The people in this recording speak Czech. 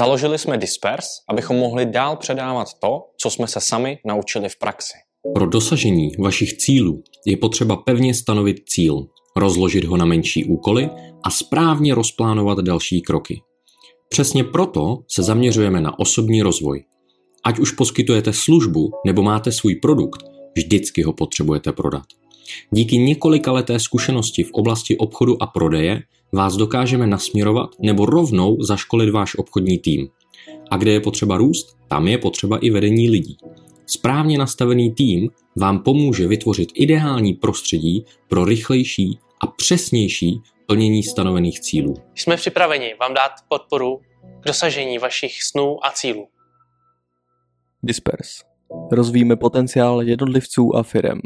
Založili jsme Dispers, abychom mohli dál předávat to, co jsme se sami naučili v praxi. Pro dosažení vašich cílů je potřeba pevně stanovit cíl, rozložit ho na menší úkoly a správně rozplánovat další kroky. Přesně proto se zaměřujeme na osobní rozvoj. Ať už poskytujete službu nebo máte svůj produkt, vždycky ho potřebujete prodat. Díky několika leté zkušenosti v oblasti obchodu a prodeje vás dokážeme nasměrovat nebo rovnou zaškolit váš obchodní tým. A kde je potřeba růst, tam je potřeba i vedení lidí. Správně nastavený tým vám pomůže vytvořit ideální prostředí pro rychlejší a přesnější plnění stanovených cílů. Jsme připraveni vám dát podporu k dosažení vašich snů a cílů. Dispers. Rozvíjíme potenciál jednotlivců a firem.